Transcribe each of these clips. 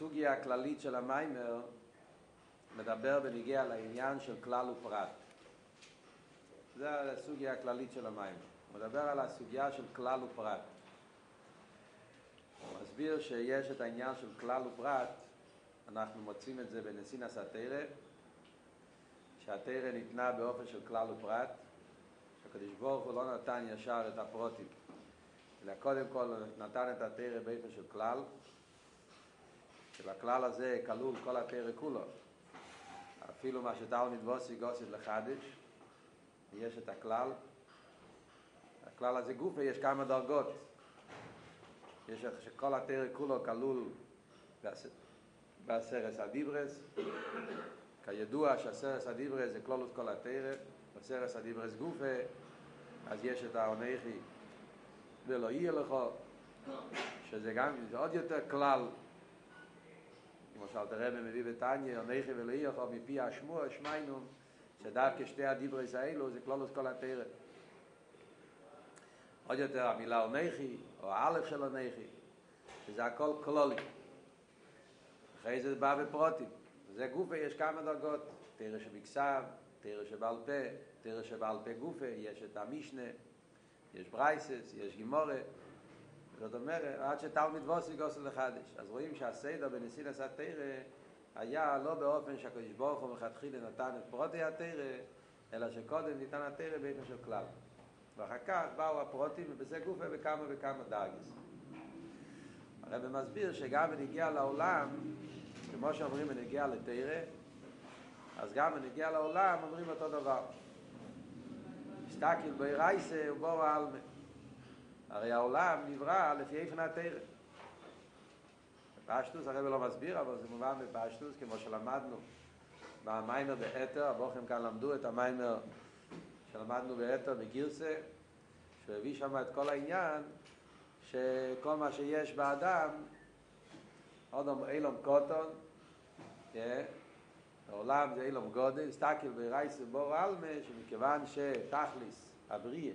הסוגיה הכללית של המיימר מדבר בניגיע לעניין של כלל ופרט. זה הסוגיה הכללית של המיימר. הוא מדבר על הסוגיה של כלל ופרט. הוא מסביר שיש את העניין של כלל ופרט, אנחנו מוצאים את זה בנסינס התרא, שהתרא ניתנה באופן של כלל ופרט, שהקדוש ברוך הוא לא נתן ישר את הפרוטים, אלא קודם כל נתן את התרא באופן של כלל, שבכלל הזה כלול כל התרא כולו, אפילו מה שתלמיד ווסי גוסית לחדש, יש את הכלל, הכלל הזה גופה יש כמה דרגות, יש שכל התרא כולו כלול בעשרת הדיברס, כידוע שעשרת הדיברס זה כלולוס כל התרא, בעשרת הדיברס גופה, אז יש את העונכי ולא יהיה לך, שזה גם, זה עוד יותר כלל, כמו שאלת הרב מביא בתניא, עונכי ולא יהיה לך מפי השמוע, שמיינו, שדווקא שתי הדיברס האלו זה כלולוס כל התרא. עוד יותר המילה עונכי, או האלף של עונכי, שזה הכל כלולי. אחרי זה בא בפרוטים. זה גופה, יש כמה דרגות. תרא שבכסב, תרא שבעל פה, תרא שבעל פה גופה, יש את המשנה, יש ברייסס, יש גימורה. זאת אומרת, עד שתלמיד ווסי גוסל לחדש. אז רואים שהסדר בנסילס התרא היה לא באופן שהקדוש ברוך הוא מלכתחילה נתן את פרוטי התרא, אלא שקודם ניתן התרא באופן של כלל. ואחר כך באו הפרוטים, ובזה גופה בכמה וכמה דרגס. הרב מסביר שגם בנגיע לעולם, כמו שאומרים בנגיע לתרא, אז גם בנגיע לעולם אומרים אותו דבר. מסתכל בי רייסה ובור העלמה. הרי העולם נברא לפי איפן התרא. בפשטוס הרב לא מסביר, אבל זה מובן בפשטוס, כמו שלמדנו במיימר באתר, הבוכם כאן למדו את המיימר שלמדנו באתר בגירסה, שהוא הביא שם את כל העניין שכל מה שיש באדם, אודום אילום קוטון, העולם זה אילום גודל, סתכל ברייס ובור אלמה, שמכיוון שתכליס הבריאה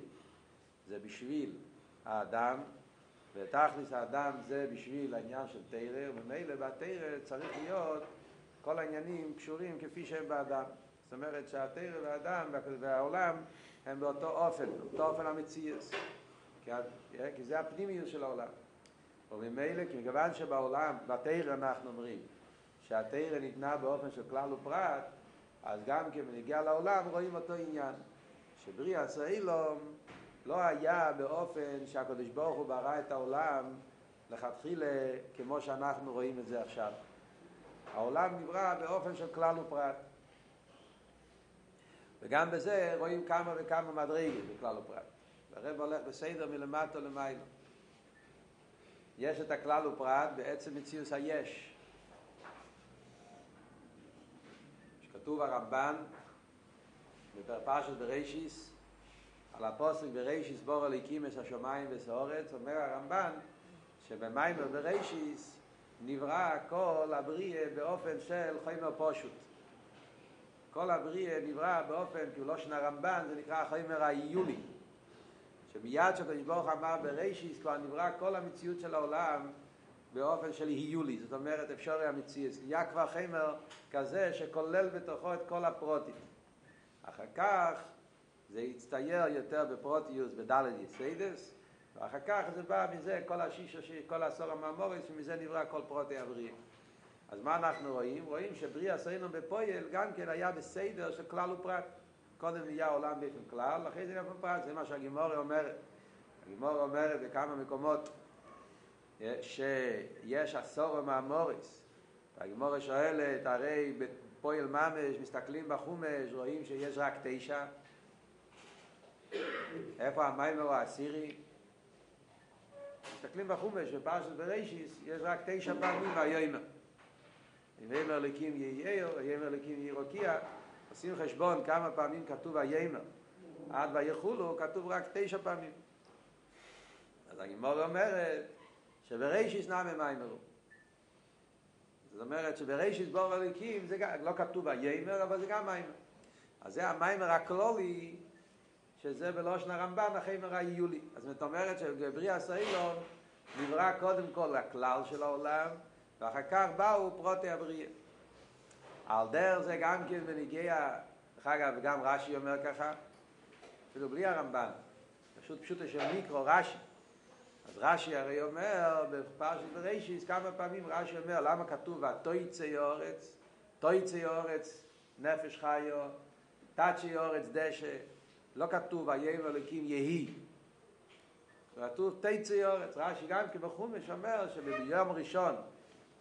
זה בשביל האדם, ותכליס האדם זה בשביל העניין של תרא, וממילא בתרא צריך להיות כל העניינים קשורים כפי שהם באדם. זאת אומרת שהתרא והאדם והעולם הם באותו אופן, באותו אופן המציאס. כי זה הפנימיות של העולם. וממילא, כי מכיוון שבעולם, בתרא אנחנו אומרים, שהתרא ניתנה באופן של כלל ופרט, אז גם כן בנגיע לעולם רואים אותו עניין. שבריאה ישראלום לא היה באופן שהקדוש ברוך הוא ברא את העולם לכתחילה כמו שאנחנו רואים את זה עכשיו. העולם נברא באופן של כלל ופרט. וגם בזה רואים כמה וכמה מדרגים בכלל ופרט. הרב הולך בסדר מלמטה למיילו. יש את הכלל ופרט בעצם מציאוס היש. שכתוב הרמב"ן בפרפשת בראשיס על הפוסק בראשיס בור הליקים את השמיים וסעורץ אומר הרמב"ן שבמיימר בראשיס נברא כל הבריאה באופן של חיימר פושוט. כל הבריאה נברא באופן, הוא לא שנה רמב"ן, זה נקרא חיימר האיולי. שמיד שהקדוש ברוך אמר בראשיס כבר נברא כל המציאות של העולם באופן של היולי, זאת אומרת אפשרי המציאות, היה כבר חמר כזה שכולל בתוכו את כל הפרוטים. אחר כך זה הצטייר יותר בפרוטיוס בדלת יסיידס, ואחר כך זה בא מזה כל השיש, כל העשור המאמורס, שמזה נברא כל פרוטי הבריא. אז מה אנחנו רואים? רואים שבריאה עשינו בפועל גם כן היה בסדר של כלל ופרט. קודם נהיה עולם באופן כלל, אחרי זה נהיה פרט, זה מה שהגימורה אומרת. הגימורה אומרת בכמה מקומות שיש עשור מהמוריס. והגימורה שואלת, הרי בפועל ממש, מסתכלים בחומש, רואים שיש רק תשע. איפה המיימר העשירי? מסתכלים בחומש, בפרשת בראשיס, יש רק תשע פעמים והיומר. ויאמר לקים יהיה, ויאמר לקים יהיה רוקיע, עושים חשבון כמה פעמים כתוב הימר עד ויחולו כתוב רק תשע פעמים אז הגימור אומרת שבראשיס נעמי מיימרו זאת אומרת שבראשיס בור הליקים זה לא כתוב הימר אבל זה גם מיימר אז זה המיימר הכלולי שזה בלושן הרמב"ן החיימר היולי אז זאת אומרת שבבריא הסיילון נברא קודם כל הכלל של העולם ואחר כך באו פרוטי הבריאה. על דרך זה גם כן בניגיע, דרך אגב, גם רש"י אומר ככה, אפילו בלי הרמב"ן, פשוט פשוט של מיקרו רש"י. אז רש"י הרי אומר בפרשת בראשיס כמה פעמים רש"י אומר למה כתוב ותויצא אורץ, תויצא אורץ, נפש חיו, תצ'י אורץ דשא, לא כתוב ויהם אלוקים יהי. כתוב תצא אורץ, רש"י גם כן בחומש אומר שביום ראשון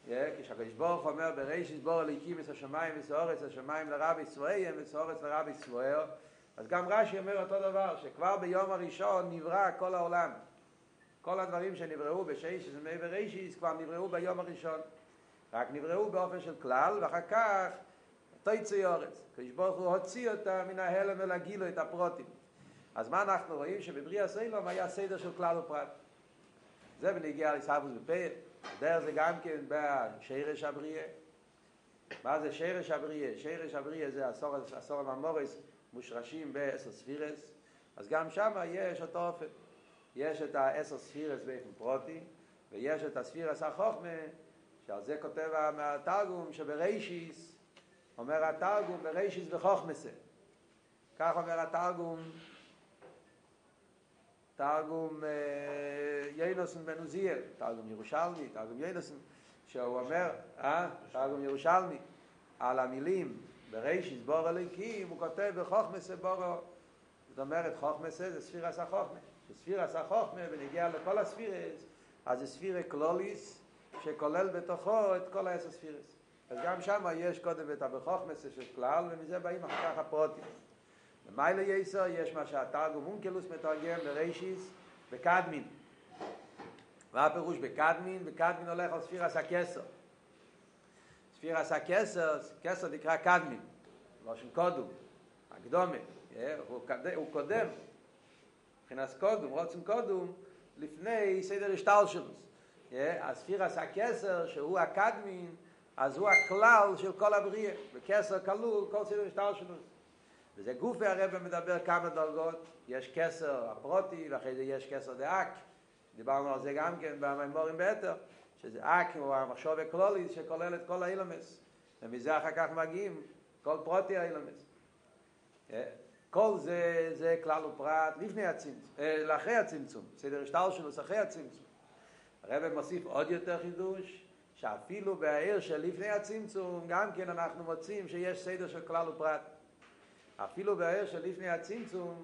כשהקדוש ברוך אומר בראשית בור אליקים את השמיים וסעורץ השמיים לרבי צבאיהם וסעורץ לרבי צבאיהו אז גם רש"י אומר אותו דבר שכבר ביום הראשון נברא כל העולם. כל הדברים שנבראו בשש זמי בראשית כבר נבראו ביום הראשון. רק נבראו באופן של כלל ואחר כך תויצי אורץ הקדוש ברוך הוא הוציא אותה מן ההלם אל הגילו את הפרוטים אז מה אנחנו רואים שבבריאה סילום היה סדר של כלל ופרט זה בנגיע לסבוס בפייל דער זה גם כן בשירש הבריאה. מה זה שירש הבריאה? שירש הבריאה זה עשור, עשור הממורס מושרשים בעשר ספירס, אז גם שם יש אותו אופן. יש את העשר ספירס באופן פרוטי, ויש את הספירס החוכמה, שעל זה כותב התרגום שבראשיס, אומר התרגום בראשיס וחוכמסה. כך אומר התרגום תרגום יינוסן בן עוזיאל, תרגום ירושלמי, תרגום יינוסן, שהוא אומר, אה, תרגום ירושלמי, על המילים בראשיס בור הליקים, הוא כותב בחוכמס בורו, זאת אומרת חוכמס זה ספירס החוכמה, שספירת החוכמה בנוגע לכל הספירות, אז זה ספירה כללית, שכולל בתוכו את כל העשר ספירות. אז גם שם יש קודם את הבחינות של כלל, ומזה באים אחר כך הפרטים. למעלה יותר יש מה שהתרגום אונקלוס מתרגם לראשית בקדמין. מה הפירוש בקדמין? בקדמין הולך על ספירת הכתר. ספירת הכתר, כתר נקרא קדמין, לשון קדום, הקדומה, הוא קודם, מבחינת קודום, רוצים קודום, לפני סדר השטל שלו. הספירס הכסר, שהוא הקדמין, אז הוא הכלל של כל הבריאה, בכסר כלול כל סדר השטל שלו. וזה גוף הרב מדבר כמה דרגות, יש כסר הפרוטי, ואחרי זה יש כסר דאק, דיברנו על זה גם כן במימורים ביתר, שזה אק הוא המחשוב הקלולי שכולל את כל האילומס, ומזה אחר כך מגיעים כל פרוטי האילומס. כל זה, זה כלל ופרט לפני הצמצום, לאחרי הצמצום, סדר השטר שלו אחרי הצמצום. הרב מוסיף עוד יותר חידוש, שאפילו בעיר של לפני הצמצום, גם כן אנחנו מוצאים שיש סדר של כלל ופרט. אפילו בעיר של לפני הצמצום,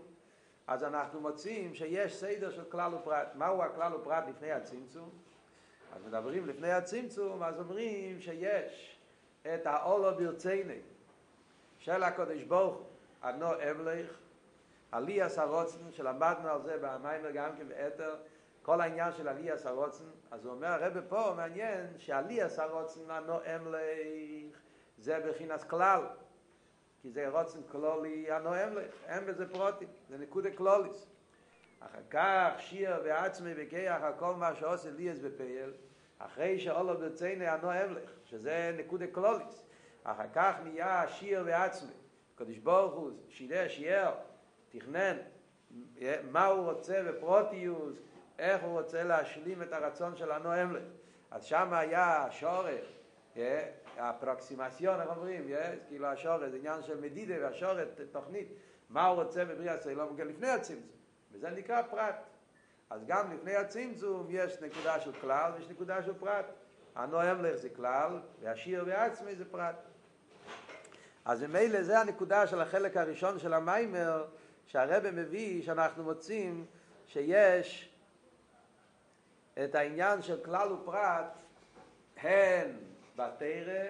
אז אנחנו מוצאים שיש סדר של כלל ופרט. מהו הכלל ופרט לפני הצמצום? אז מדברים לפני הצמצום, אז אומרים שיש את האולו ברצייני של הקודש ברוך הוא, אנו אמלך, עלי הסרוצן, שלמדנו על זה במיימר גם כן באתר, כל העניין של עלי הסרוצן, אז הוא אומר, הרב פה מעניין שעלי הסרוצן, אנו אמלך, זה בחינס כלל, כי זה רוצן כלולי הנועם לך, אין בזה פרוטים, זה נקודה כלוליס. אחר כך שיר ועצמי וכיח על כל מה שעושה לי אז בפייל, אחרי שאולו ברצייני הנועם לך, שזה נקודה כלוליס. אחר כך נהיה שיר ועצמי, קדוש ברוך הוא שידר שיער, תכנן מה הוא רוצה בפרוטיוס, איך הוא רוצה להשלים את הרצון של הנועם לך. אז שם היה שורש, אפרוקסימציון, איך אומרים, כאילו השורת, זה עניין של מדידה והשורת, תוכנית, מה הוא רוצה בבריאה סלום, גם לפני הצמצום, וזה נקרא פרט. אז גם לפני הצמצום יש נקודה של כלל ויש נקודה של פרט. הנועם לך זה כלל, והשיר בעצמי זה פרט. אז ממילא זה הנקודה של החלק הראשון של המיימר, שהרבא מביא, שאנחנו מוצאים שיש את העניין של כלל ופרט, הן בתרא,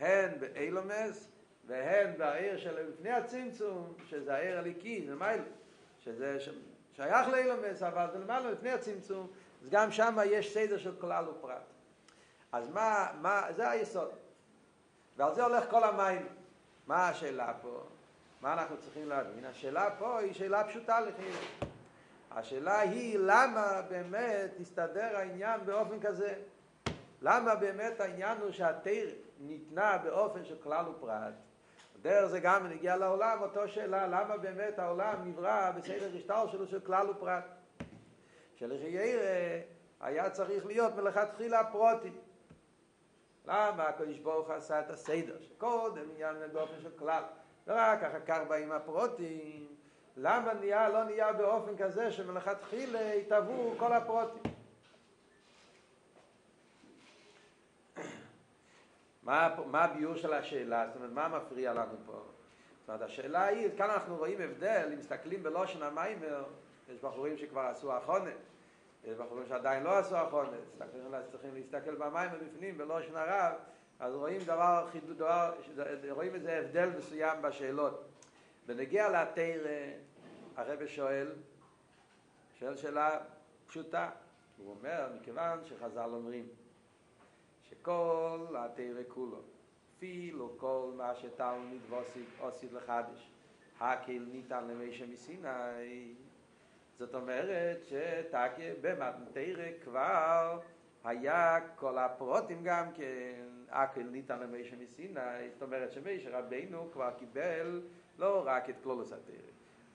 הן באילומס, והן בעיר של לפני הצמצום, שזה העיר הליקי, זה מייל, שזה שייך לאילומס, אבל זה למעלה לפני הצמצום, אז גם שם יש סדר של כלל ופרט. אז מה, מה, זה היסוד. ועל זה הולך כל המים. מה השאלה פה? מה אנחנו צריכים להבין? השאלה פה היא שאלה פשוטה לחיוב. השאלה היא למה באמת הסתדר העניין באופן כזה. למה באמת העניין הוא שהתיר ניתנה באופן של כלל ופרט? דרך זה גם נגיע לעולם, אותו שאלה, למה באמת העולם נברא בסדר השטר שלו של כלל ופרט? שלחייר היה צריך להיות מלכתחילה פרוטי. למה הקדוש ברוך עשה את הסדר, שקודם עניין באופן של כלל, ורק אחר כך באים הפרוטים, למה נהיה, לא נהיה באופן כזה שמלכתחילה התהוו כל הפרוטים. מה, מה הביור של השאלה? זאת אומרת, מה מפריע לנו פה? זאת אומרת, השאלה היא, כאן אנחנו רואים הבדל, אם מסתכלים בלושן המיימר, יש בחורים שכבר עשו אחונת, יש בחורים שעדיין לא עשו אחונת, צריכים להסתכל במיימר בפנים, בלושן הרב, אז רואים דבר, דבר, רואים איזה הבדל מסוים בשאלות. בנגיע לתרא, הרב שואל, שואל שאלה פשוטה, הוא אומר, מכיוון שחז"ל אומרים, שכל התרא כולו, אפילו כל מה שתלמיד ועוסיד עוסיד לחדש, הקהיל ניתן למישה מסיני, זאת אומרת שתקה במתנתרא כבר היה כל הפרוטים גם כן, הקהיל ניתן למישה מסיני, זאת אומרת שמישה רבינו כבר קיבל לא רק את כלולוס התרא,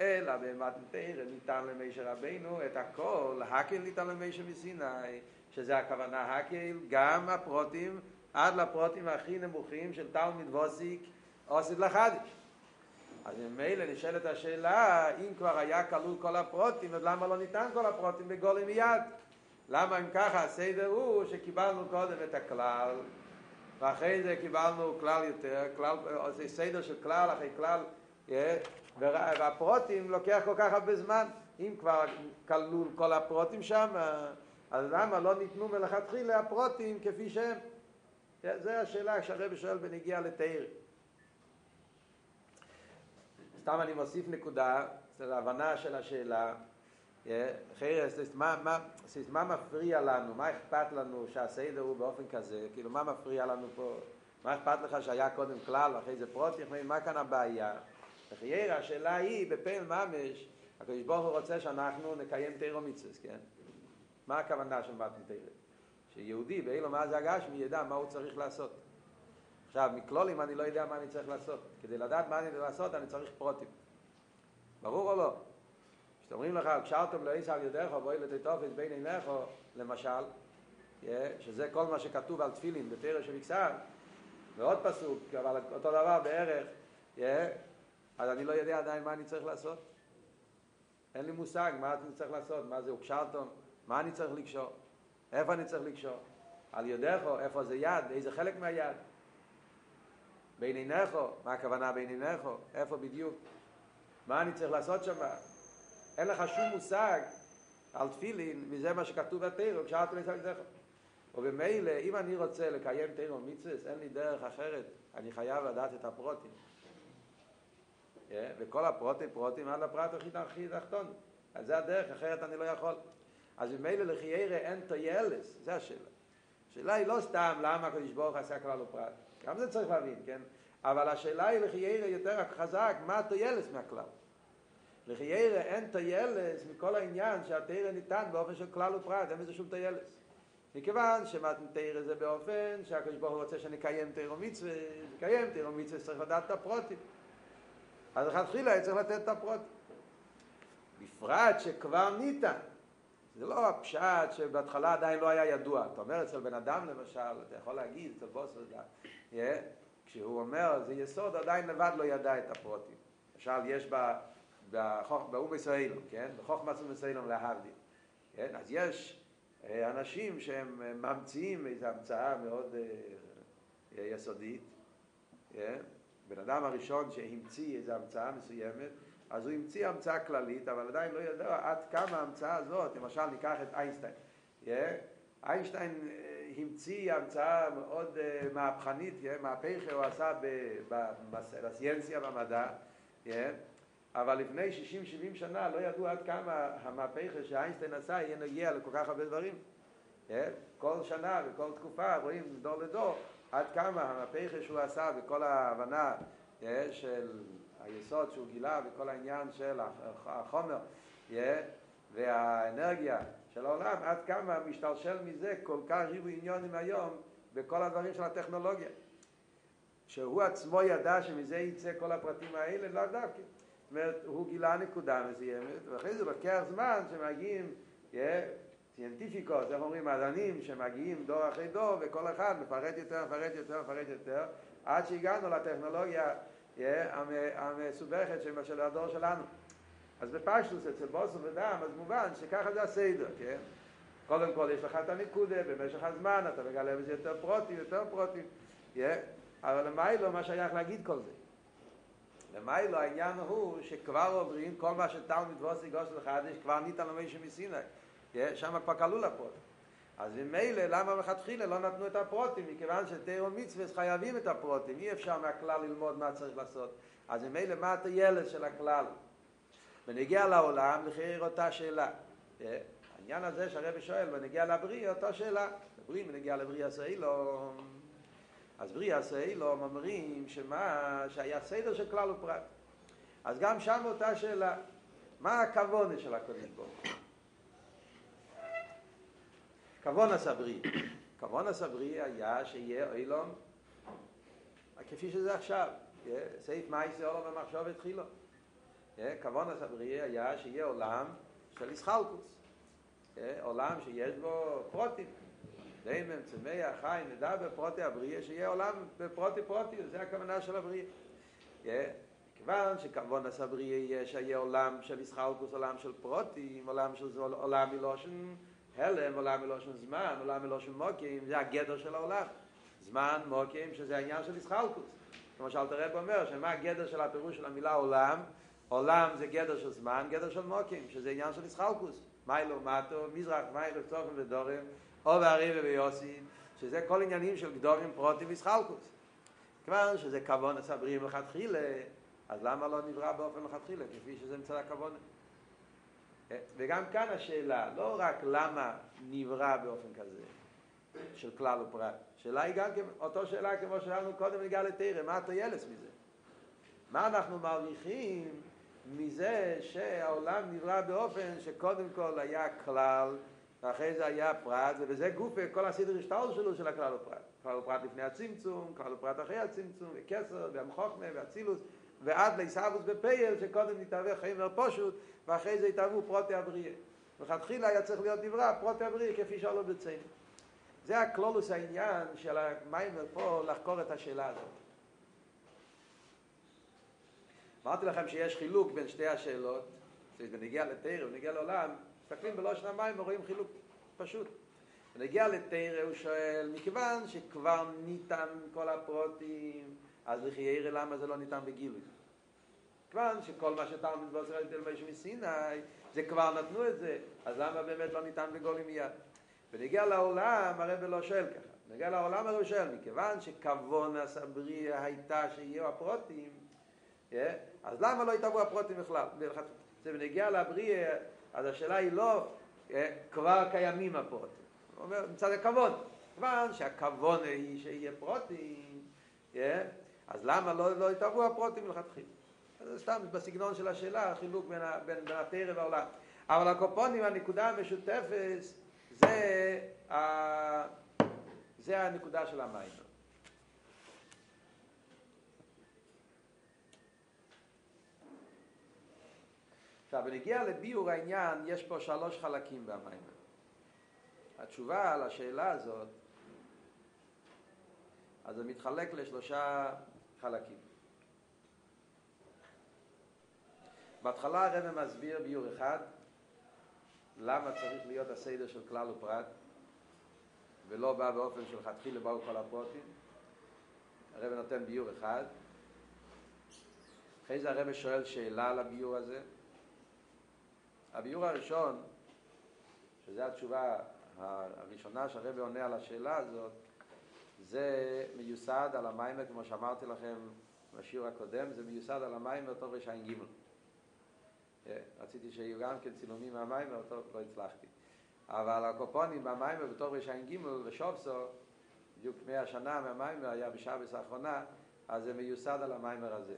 אלא במתנתרא ניתן למישה רבינו את הכל, הקהיל ניתן למישה מסיני, שזה הכוונה הקהיל, גם הפרוטים, עד לפרוטים הכי נמוכים של תלמיד ווסיק, עושית לחדש. אז ממילא נשאלת השאלה, אם כבר היה כלול כל הפרוטים, אז למה לא ניתן כל הפרוטים בגולם מיד? למה אם ככה הסדר הוא שקיבלנו קודם את הכלל, ואחרי זה קיבלנו כלל יותר, כלל, זה סדר של כלל אחרי כלל, והפרוטים לוקח כל כך הרבה זמן, אם כבר כלול כל הפרוטים שם, אז למה לא ניתנו מלכתחילה הפרוטים כפי שהם? זו השאלה שהרבי שואל בנגיע לתאיר. סתם אני מוסיף נקודה, זו הבנה של השאלה. אחרי, מה, מה, מה מפריע לנו, מה אכפת לנו שהסדר הוא באופן כזה, כאילו מה מפריע לנו פה, מה אכפת לך שהיה קודם כלל ואחרי זה פרוטים, מה כאן הבעיה? אחרי השאלה היא, בפעיל ממש, הקדוש ברוך הוא רוצה שאנחנו נקיים תירו מצווה, כן? מה הכוונה של מתן תרא? שיהודי באילו מה זה הגשמי ידע מה הוא צריך לעשות. עכשיו, מכלולים אני לא יודע מה אני צריך לעשות. כדי לדעת מה אני צריך לעשות, אני צריך פרוטים. ברור או לא? כשאומרים לך, קשרתם לא על ידך, בואי לתתופס בין עיניך, למשל, שזה כל מה שכתוב על תפילין בתרא של מקסר, ועוד פסוק, אבל אותו דבר בערך, אז אני לא יודע עדיין מה אני צריך לעשות. אין לי מושג מה אני צריך לעשות, מה זה הוקשרתם, מה אני צריך לקשור? איפה אני צריך לקשור? על ידךו, איפה זה יד? איזה חלק מהיד? בין עיניכו, מה הכוונה בין עיניכו? איפה בדיוק? מה אני צריך לעשות שם? אין לך שום מושג על תפילין, מזה מה שכתוב בתירו, כשאתה נמצא לדרך. ובמילא, אם אני רוצה לקיים תירו מצווה, אין לי דרך אחרת, אני חייב לדעת את הפרוטים. Yeah, וכל הפרוטים, פרוטים עד לפרט הכי תחתון. אז זה הדרך, אחרת אני לא יכול. אז ממילא לחיירה אין תיילס, זה השאלה. השאלה היא לא סתם למה הקדוש ברוך עשה כלל ופרט. גם זה צריך להבין, כן? אבל השאלה היא לחיירה יותר חזק, מה התיילס מהכלל. לחיירה אין תיילס מכל העניין שהתירה ניתן באופן של כלל ופרט, אין בזה שום תיילס. מכיוון שמתן תירה זה באופן שהקדוש ברוך הוא רוצה שנקיים תירו מצווה, לקיים תירו מצווה צריך לדעת את הפרוטים. אז לכתחילה צריך לתת את הפרוטים. בפרט שכבר ניתן. זה לא הפשט שבהתחלה עדיין לא היה ידוע. אתה אומר אצל בן אדם למשל, אתה יכול להגיד, אצל בוס yeah, כשהוא אומר, זה יסוד, עדיין לבד לא ידע את הפרוטים. למשל, יש באום ישראל, כן? בחוכמת אום ישראל להבדיל. כן? אז יש אנשים שהם ממציאים איזו המצאה מאוד יסודית. כן? בן אדם הראשון שהמציא איזו המצאה מסוימת, אז הוא המציא המצאה כללית, אבל עדיין לא ידע עד כמה ההמצאה הזאת, למשל ניקח את איינשטיין. Yeah? איינשטיין המציא המצאה מאוד uh, מהפכנית, yeah? מהפכה הוא עשה בסיינסיה במדע, yeah? אבל לפני 60-70 שנה לא ידעו עד כמה המהפכה שאיינשטיין עשה יהיה נגיע לכל כך הרבה דברים. Yeah? כל שנה וכל תקופה רואים דור לדור עד כמה המהפכה שהוא עשה וכל ההבנה? של היסוד שהוא גילה וכל העניין של החומר והאנרגיה של העולם, עד כמה משתלשל מזה כל כך ריבוי עניונים היום בכל הדברים של הטכנולוגיה. שהוא עצמו ידע שמזה יצא כל הפרטים האלה, לא דווקא. זאת אומרת, הוא גילה נקודה מסוימת, ואחרי זה לוקח זמן שמגיעים, yeah, סיינטיפיקות, איך אומרים, מדענים שמגיעים דור אחרי דור, וכל אחד מפרט יותר, מפרט יותר, מפרט יותר, עד שהגענו לטכנולוגיה המסובכת של הדור שלנו. אז בפשטוס אצל בוסם ודם, אז מובן שככה זה הסדר, כן? קודם כל יש לך את הניקודה, במשך הזמן אתה מגלה בזה יותר פרוטים, יותר פרוטים, yeah. אבל למיילו מה שייך להגיד כל זה? למיילו העניין הוא שכבר עוברים כל מה שתלמיד ועושה גוסל לחדש כבר ניתן למישהו מסיני. שם כבר כלול הפרוטים. אז ממילא למה מלכתחילה לא נתנו את הפרוטים? מכיוון שתיאור מצווה חייבים את הפרוטים, אי אפשר מהכלל ללמוד מה צריך לעשות. אז ממילא מה הטיילת של הכלל? ונגיע לעולם, לחייר אותה שאלה. העניין הזה שהרבי שואל, ונגיע לבריא, אותה שאלה. בריא ונגיע לבריא הסיילום. אז בריא הסיילום אומרים שמה, שהיה סדר של כלל ופרט. אז גם שם אותה שאלה. מה הכוונה של הקודש ברוך כוון הסברי. כוון הסברי היה שיהיה אילום כפי שזה עכשיו. סעיף מייסי עולם המחשוב התחילו. כוון הסברי היה שיהיה עולם של ישחלקוס. עולם שיש בו פרוטים. דיימן, צמח, חי, נדע בפרוטי הבריאה, שיהיה עולם בפרוטי פרוטי, זה הכוונה של הבריאה. כיוון שכמובן הסבריאה יהיה שיהיה עולם של ישחלקוס, עולם של פרוטים, עולם של עולם מלושן הלם, עולם מלושן זמן, עולם מלושן מוקים, זה הגדר של העולם. זמן, מוקים, שזה העניין של ישחלקוס. כמו שאלת הרב אומר, שמה הגדר של הפירוש של המילה עולם? עולם זה גדר של זמן, גדר של מוקים, שזה עניין של ישחלקוס. מיילו מטו, מזרח, מיילו, צופן ודורם, או והריבה ויוסי, שזה כל עניינים של גדורים, פרוטים וישחלקוס. כיוון שזה כבון הסברים לכתחילה, אז למה לא נברא באופן לכתחילה, כפי שזה מצד הכבון? וגם כאן השאלה, לא רק למה נברא באופן כזה, של כלל ופרט, השאלה היא גם אותו שאלה כמו שאלנו קודם נגיע לתרם, מה הטיילס מזה? מה אנחנו מרוויחים מזה שהעולם נברא באופן שקודם כל היה כלל ואחרי זה היה פרט ובזה גוף כל הסדר השטל שלו של הכלל ופרט כלל ופרט לפני הצמצום, כלל ופרט אחרי הצמצום וכסר והמחוכמה והצילוס ועד לעיסאוויס בפייל שקודם נתאווה חיים פשוט ואחרי זה התאהבו פרוטי הבריאה וכתחילה היה צריך להיות נברא פרוטי הבריאה כפי שאלו בציינים זה הכלולוס העניין של המיימר פה לחקור את השאלה הזאת אמרתי לכם שיש חילוק בין שתי השאלות, בנגיע לתרא ובנגיע לעולם, מסתכלים בלושן המים ורואים חילוק פשוט. בנגיע לתרא הוא שואל, מכיוון שכבר ניתן כל הפרוטים, אז לכי ירא למה זה לא ניתן בגילוי? כיוון שכל מה שתלמיד בעזר על מישהו מסיני, זה כבר נתנו את זה, אז למה באמת לא ניתן בגולים מיד? בנגיע לעולם הרב לא שואל ככה. בנגיע לעולם הרב שואל, מכיוון שכוון הסבריה הייתה שיהיו הפרוטים, אז למה לא התאבו הפרוטים בכלל? זה בנגיע לבריאה, אז השאלה היא לא כבר קיימים הפרוטים. הוא אומר, מצד הכבוד. כיוון שהכבוד היא שיהיה פרוטים, אז למה לא, לא התאבו הפרוטים מלכתחילה? זה סתם בסגנון של השאלה, החילוק בין, בין, בין התרא והעולם. אבל הקופונים, הנקודה המשותפת, זה, זה הנקודה של המים. עכשיו, בנגיע לביור העניין, יש פה שלוש חלקים במים. התשובה על השאלה הזאת, אז זה מתחלק לשלושה חלקים. בהתחלה הרב מסביר ביור אחד, למה צריך להיות הסדר של כלל ופרט, ולא בא באופן של חתחילה באו כל הפרוטים. הרב נותן ביור אחד. אחרי זה הרב שואל שאלה על הביור הזה. הביור הראשון, שזו התשובה הראשונה שהרבי עונה על השאלה הזאת, זה מיוסד על המיימר, כמו שאמרתי לכם בשיעור הקודם, זה מיוסד על המיימר רשעים גימל. רציתי שיהיו גם כן צילומים מהמיימר, טוב, לא הצלחתי. אבל הקופונים במיימר בתור גימל ושופסו, בדיוק מאה שנה מהמיימר היה בשבס האחרונה, אז זה מיוסד על המיימר הזה.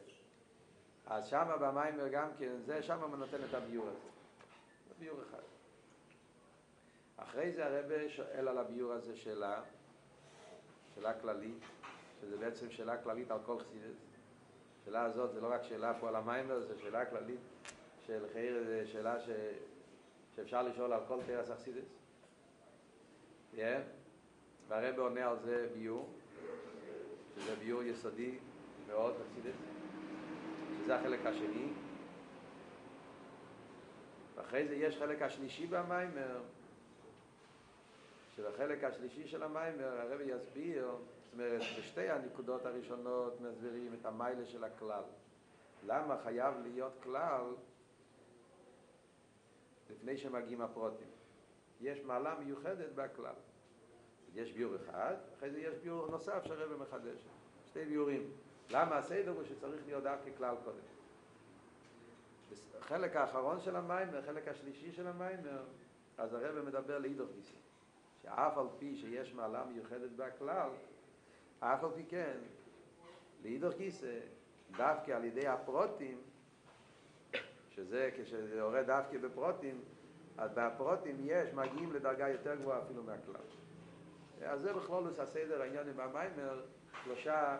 אז שמה במיימר גם כן, זה שמה נותן את הביור הזה. ביור אחד. אחרי זה הרבה שואל על הביור הזה שאלה, שאלה כללית, שזה בעצם שאלה כללית על כל חסידס. השאלה הזאת זה לא רק שאלה פה על המיימר, זה שאלה כללית של חייר, זה שאלה ש... שאפשר לשאול על כל תרס החסידס. והרב עונה על זה ביור, שזה ביור יסודי מאוד בחסידות, שזה החלק השני. ואחרי זה יש חלק השלישי במיימר, שבחלק השלישי של המיימר הרב יסביר, זאת אומרת, בשתי הנקודות הראשונות מסבירים את המיילה של הכלל. למה חייב להיות כלל לפני שמגיעים הפרוטים? יש מעלה מיוחדת בכלל. יש ביור אחד, אחרי זה יש ביור נוסף שהרבא מחדש. שתי ביורים. למה הסדר הוא שצריך להיות דווקא כלל קודם. בחלק האחרון של המיימר, החלק השלישי של המיימר, אז הרבא מדבר לאידוך. שאף על פי שיש מעלה מיוחדת בכלל, אף על פי כן, לאידוך גיסא, דווקא על ידי הפרוטים, שזה כשזה יורד דווקא בפרוטים, אז בפרוטים יש, מגיעים לדרגה יותר גבוהה אפילו מהכלל. אז זה בכלול הסדר העניין עם המיימר, שלושה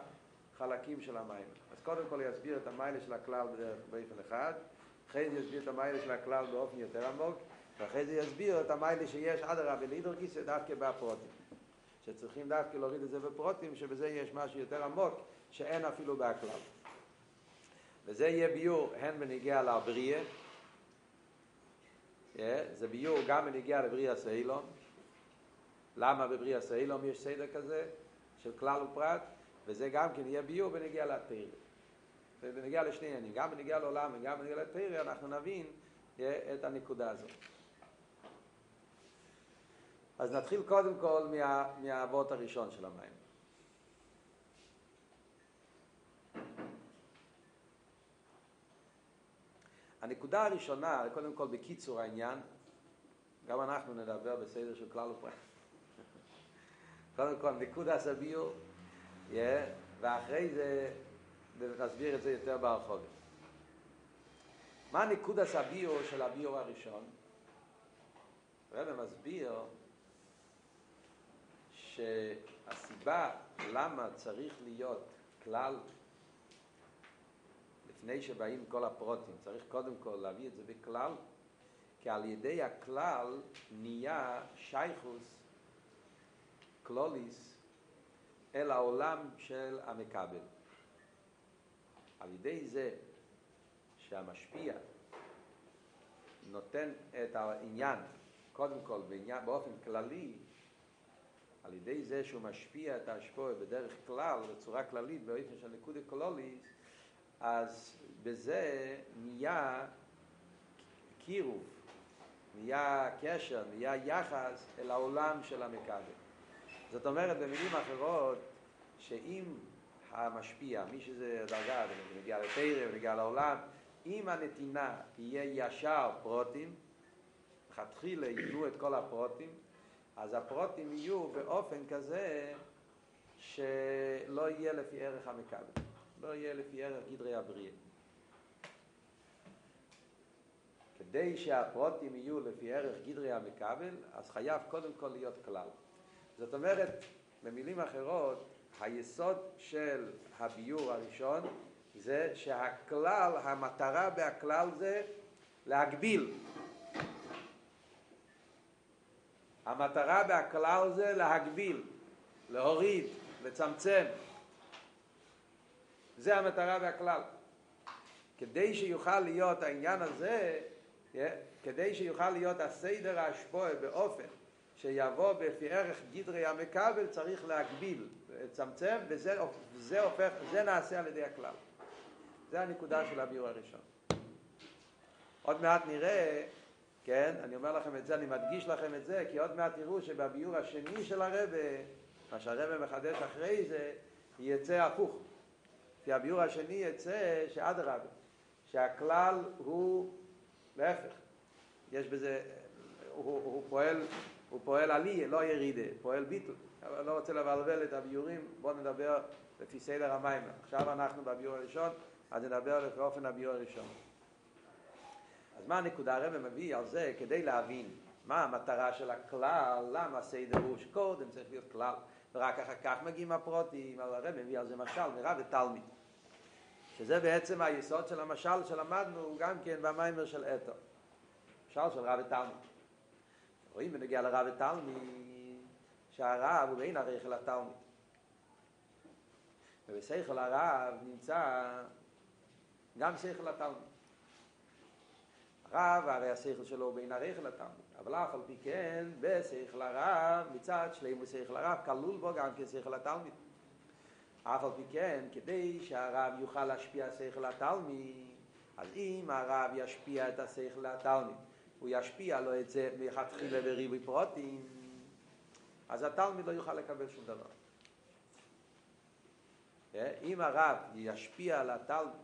חלקים של המיימר. אז קודם כל יסביר את המיילה של הכלל בדרך באופן אחד, אחרי זה יסביר את המיילה של הכלל באופן יותר עמוק, ואחרי זה יסביר את המיילה שיש עד הרבה לידר כיסא דווקא בפרוטים. שצריכים דווקא להוריד את זה בפרוטים, שבזה יש משהו יותר עמוק, שאין אפילו בהכלל. וזה יהיה ביור הן בניגיע לבריאה, זה ביור גם בניגיע לבריאה סיילון, למה בבריאה סיילום יש סדר כזה של כלל ופרט, וזה גם כן יהיה ביור בנגיע לתרא. ובנגיע לשני עניינים, גם בנגיע לעולם וגם בנגיע לתרא, אנחנו נבין את הנקודה הזאת. אז נתחיל קודם כל מה, מהאבות הראשון של המים. הנקודה הראשונה, קודם כל בקיצור העניין, גם אנחנו נדבר בסדר של כלל ופרט. קודם כל נקודה סביר, yeah, ואחרי זה נסביר את זה יותר בהרחוב. מה נקודה סביר של הביור הראשון? הרב מסביר שהסיבה למה צריך להיות כלל לפני שבאים כל הפרוטים, צריך קודם כל להביא את זה בכלל, כי על ידי הכלל נהיה שייכוס קלוליס אל העולם של המקבל. על ידי זה שהמשפיע נותן את העניין, קודם כל בעניין, באופן כללי, על ידי זה שהוא משפיע את ההשפועה בדרך כלל, בצורה כללית, באופן של נקודת קלוליס, אז בזה נהיה קירוב, נהיה קשר, נהיה יחס אל העולם של המקבל. זאת אומרת, במילים אחרות, שאם המשפיע, מי שזה דרגה, ונגיע לתרא ונגיע לעולם, אם הנתינה תהיה ישר פרוטים, לכתחילה יהיו את כל הפרוטים, אז הפרוטים יהיו באופן כזה שלא יהיה לפי ערך המקבל, לא יהיה לפי ערך גדרי הבריאה. כדי שהפרוטים יהיו לפי ערך גדרי המקבל, אז חייב קודם כל להיות כלל. זאת אומרת, במילים אחרות, היסוד של הביור הראשון זה שהכלל, המטרה בהכלל זה להגביל. המטרה בהכלל זה להגביל, להוריד, לצמצם. זה המטרה בהכלל. כדי שיוכל להיות העניין הזה, כדי שיוכל להיות הסדר ההשפועה באופן שיבוא בפי ערך גדרי המקבל צריך להגביל, לצמצם, וזה זה הופך, זה נעשה על ידי הכלל. זה הנקודה של הביור הראשון. עוד מעט נראה, כן, אני אומר לכם את זה, אני מדגיש לכם את זה, כי עוד מעט תראו שבביור השני של הרבה, מה שהרבה מחדש אחרי זה, יצא הפוך. כי הביור השני יצא שאדרבה, שהכלל הוא להפך. יש בזה, הוא, הוא פועל הוא פועל עלי, לא ירידה, פועל ביטול. אבל לא רוצה לבלבל את הביורים, בואו נדבר לפי סדר המים. עכשיו אנחנו בביור הראשון, אז נדבר לפי אופן הביור הראשון. אז מה הנקודה? הרב מביא על זה כדי להבין מה המטרה של הכלל, למה הסדר הוא שקודם צריך להיות כלל, ורק אחר כך מגיעים הפרוטים, אבל הרב מביא על זה משל, מרב ותלמיד. שזה בעצם היסוד של המשל שלמדנו גם כן במיימר של אתו. משל של רב ותלמיד. רואים בנגיע לרב ותלמי, שהרב הוא בין הרכל התלמיד. ובשכל הרב נמצא גם שכל התלמיד. הרב הרי השכל שלו הוא בין הרכל התלמיד. אבל אף על פי כן, בשכל הרב, מצד שלימו שכל הרב, כלול בו גם כשכל התלמיד. אף על פי כן, כדי שהרב יוכל להשפיע שכל התלמיד, אז אם הרב ישפיע את השכל התלמיד, הוא ישפיע לו את זה מלכתחילה בריבוי פרוטים, אז התלמיד לא יוכל לקבל שום דבר. אם הרב ישפיע על התלמיד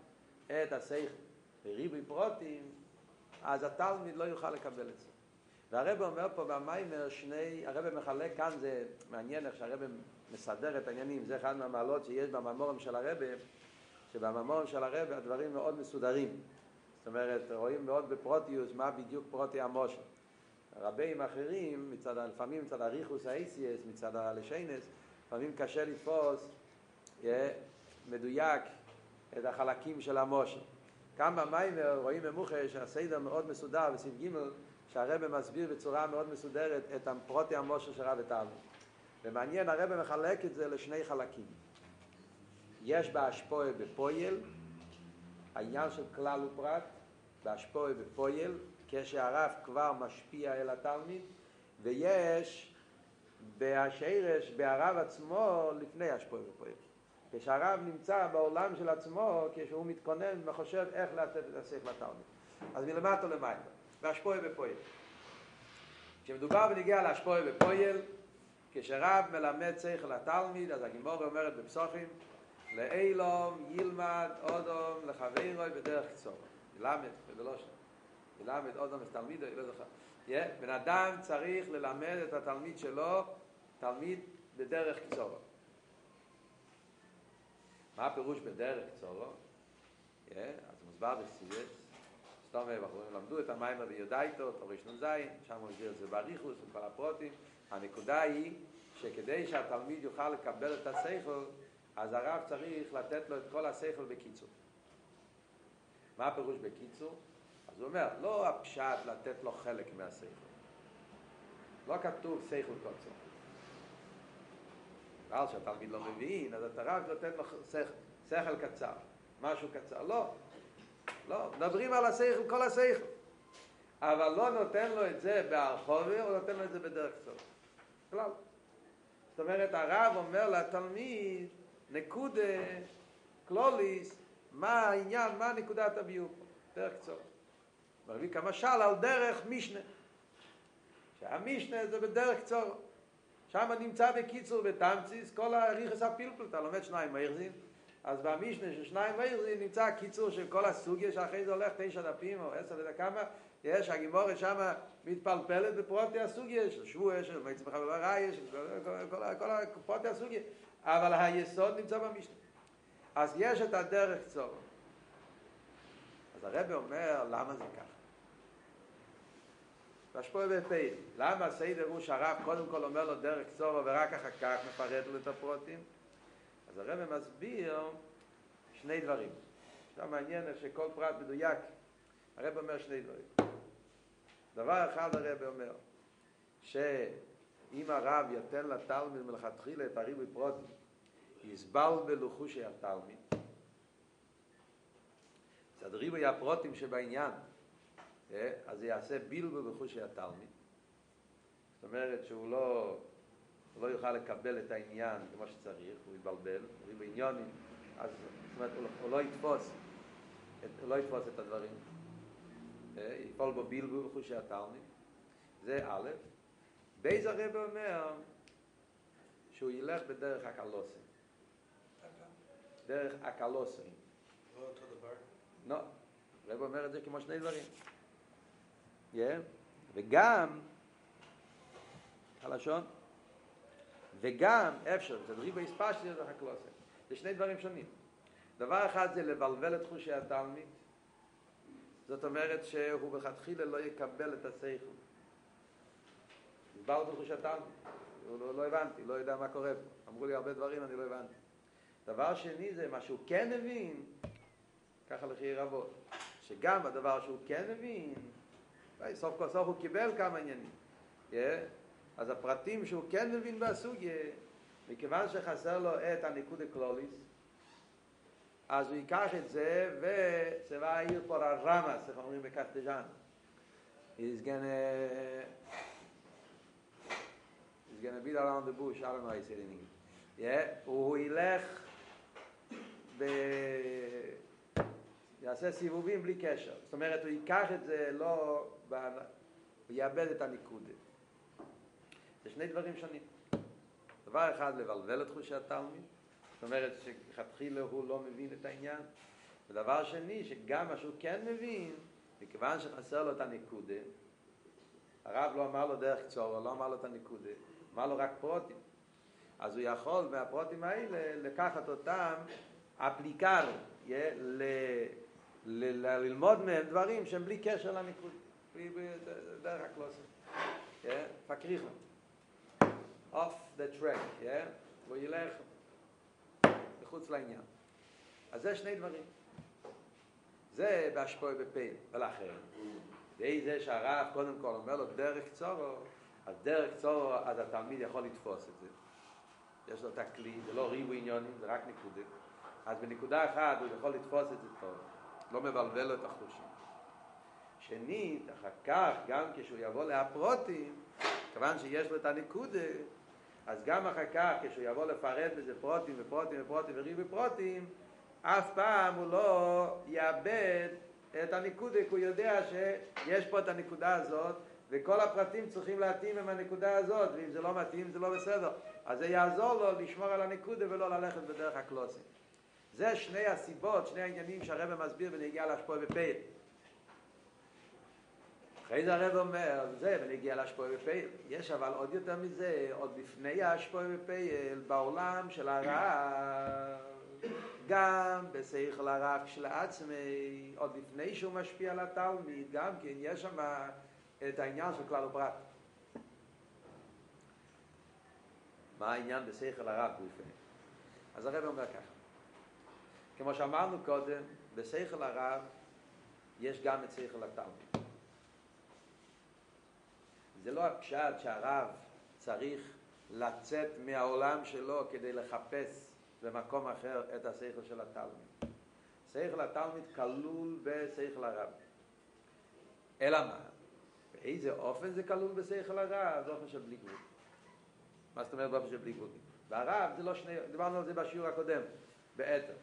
את השכל בריבוי פרוטים, אז התלמיד לא יוכל לקבל את זה. והרב אומר פה במיימר שני, הרב מחלק כאן, זה מעניין איך שהרב מסדר את העניינים, זה אחד מהמעלות שיש בממורים של הרב, שבממורים של הרב הדברים מאוד מסודרים. זאת אומרת, רואים מאוד בפרוטיוס מה בדיוק פרוטי המושל. רבים אחרים, מצד, לפעמים מצד הריחוס האייסיאס, מצד הלשיינס, לפעמים קשה לתפוס יהיה, מדויק את החלקים של המושל. כאן במיימר רואים במוחה שהסדר מאוד מסודר בסעיף ג' שהרבא מסביר בצורה מאוד מסודרת את פרוטי המושל של רב ותלמיד. ומעניין, הרבא מחלק את זה לשני חלקים. יש בהשפעה בפועל, העניין של כלל ופרט, בהשפעה בפועל, כשהרב כבר משפיע אל התלמיד, ויש בהשרש, בהרב עצמו, לפני השפעה בפועל. כשהרב נמצא בעולם של עצמו, כשהוא מתכונן וחושב איך לתת את השכל לתלמיד. אז מלמטה למעלה. והשפעה בפועל. כשמדובר בנוגע להשפעה בפועל, כשרב מלמד שכל לתלמיד, אז הגימור אומרת בפסוחים, לאילום ילמד אודום לחברו בדרך קצור. ילמד, ובלושן. ילמד אודום את תלמידו, לא זוכר. Yeah, בן אדם צריך ללמד את התלמיד שלו, תלמיד בדרך קצורו. מה הפירוש בדרך קצורו? Yeah, אז מוסבר בסיבס, סתום בחורים למדו את המיימר ביודאיתו, תורש נ"ז, שם הוא הסביר את זה באריכוס עם כל הפרוטים. הנקודה היא שכדי שהתלמיד יוכל לקבל את השכל, אז הרב צריך לתת לו את כל השכל בקיצור. מה הפירוש בקיצור? אז הוא אומר, לא הפשט לתת לו חלק מהשכל. לא כתוב שכל קוצר. אבל שהתלמיד לא מבין, אז אתה רק נותן לו שכל, שכל קצר, משהו קצר. לא, לא, מדברים על השכל, כל השכל. אבל לא נותן לו את זה בהרחובה, הוא נותן לו את זה בדרך קצור. כלל. זאת אומרת, הרב אומר לתלמיד, נקודה, קלוליס, מה העניין, מה נקודת הביור, דרך קצור. מביא כמשל על דרך משנה. שהמשנה זה בדרך קצור. שם נמצא בקיצור בתמציס כל הריחס הפלפל, אתה לומד שניים מהירזים, אז במשנה של שניים מהירזים נמצא הקיצור של כל הסוגיה שאחרי זה הולך תשע דפים או עשר ודע כמה, יש הגימורת שם מתפלפלת בפרוטי הסוגיה של שבוע, של מצמח ולראי, של כל, כל הפרוטי הסוגיה, אבל היסוד נמצא במשנה. אז יש את הדרך קצור. אז הרב אומר, למה זה ככה? והשפוע בפייל. למה הסדר הוא שהרב קודם כל אומר לו דרך קצורו ורק אחר כך מפרט לו את הפרוטים? אז הרב מסביר שני דברים. עכשיו מעניין שכל פרט מדויק. הרב אומר שני דברים. דבר אחד הרב אומר, שאם הרב יתן לתלמיד מלכתחילה את הריבוי פרוטים, יסבל בלוחושי התלמיד, אז ריבוי הפרוטים שבעניין, אז זה יעשה בילבו בחושי התלמיד. זאת אומרת שהוא לא, לא יוכל לקבל את העניין כמו שצריך, הוא יתבלבל, הוא יהיה בעניונים, אז זאת אומרת הוא לא יתפוס, הוא לא יתפוס את הדברים. יפול בו בילבו בחושי התלמיד. זה א', בייז הרב אומר שהוא ילך בדרך הקלוסים. דרך הקלוסים. לא אותו דבר? לא. הרב אומר את זה כמו שני דברים. Yeah. וגם, הלשון, וגם אפשר, זה דריבה הספשתי את החקלוסת. זה שני דברים שונים. דבר אחד זה לבלבל את חושי התלמיד, זאת אומרת שהוא בכתחילה לא יקבל את השכל. הסברתי חושי התלמיד, לא, לא הבנתי, לא יודע מה קורה פה. אמרו לי הרבה דברים, אני לא הבנתי. דבר שני זה מה שהוא כן הבין, ככה לכי רבות, שגם הדבר שהוא כן הבין, סוף כל סוף הוא קיבל כמה עניינים. Yeah. אז הפרטים שהוא כן מבין בסוגיה, מכיוון שחסר לו את הניקוד הקלוליס, אז הוא ייקח את זה, וצבא העיר פה הרמאס, איך אומרים בקרטג'אן. He's gonna he's gonna beat around the bush, I don't know how you say in English. Yeah, הוא ילך ב... יעשה סיבובים בלי קשר. זאת אומרת, הוא ייקח את זה לא... הוא יאבד את הניקודה. זה שני דברים שונים. דבר אחד, לבלבל את חושי התלמיד, זאת אומרת שכתחילה הוא לא מבין את העניין. ודבר שני, שגם מה שהוא כן מבין, מכיוון שחסר לו את הניקודה, הרב לא אמר לו דרך קצור, לא אמר לו את הניקודה, אמר לו רק פרוטים. אז הוא יכול מהפרוטים האלה לקחת אותם אפליקר, ללמוד מהם דברים שהם בלי קשר לניקוד, דרך הקלוסים. פקריך לו. Off the track, yeah? הוא ילך מחוץ לעניין. אז זה שני דברים. זה בהשפוע בפייל, ולאחר. די זה שהרב קודם כל אומר לו דרך צורו, אז דרך צורו, אז התלמיד יכול לתפוס את זה. יש לו את הכלי, זה לא ריבו עניונים, זה רק נקודה. אז בנקודה אחת הוא יכול לתפוס את זה טוב, לא מבלבל לו את החושים. שנית, אחר כך, גם כשהוא יבוא להפרוטים, כיוון שיש לו את הנקודה, אז גם אחר כך, כשהוא יבוא לפרט בזה פרוטים ופרוטים ופרוטים וריבו פרוטים, אף פעם הוא לא יאבד את הנקודה, כי הוא יודע שיש פה את הנקודה הזאת, וכל הפרטים צריכים להתאים עם הנקודה הזאת, ואם זה לא מתאים זה לא בסדר. אז זה יעזור לו לשמור על הנקודה ולא ללכת בדרך הקלוסים. זה שני הסיבות, שני העניינים שהרבא מסביר בנגיעה להשפוע בפייל. אחרי זה הרב אומר, זה בנגיע להשפוע בפייל. יש אבל עוד יותר מזה, עוד לפני ההשפוע בפייל, בעולם של הרב, גם בשכל הרב של עצמי, עוד לפני שהוא משפיע על התלמיד, גם כן יש שם את העניין של כלל ופרט. מה העניין בשכל הרב גופי? אז הרב אומר ככה, כמו שאמרנו קודם, בשכל הרב יש גם את שכל התלמיד. זה לא הפשט שהרב צריך לצאת מהעולם שלו כדי לחפש במקום אחר את השכל של התלמיד. שכל התלמיד כלול בשכל הרב. אלא מה? באיזה אופן זה כלול בשכל הרב? זה אופן של בלי גבול. מה זאת אומרת באופן של בלי גבול? והרב זה לא שני, דיברנו על זה בשיעור הקודם, באתר.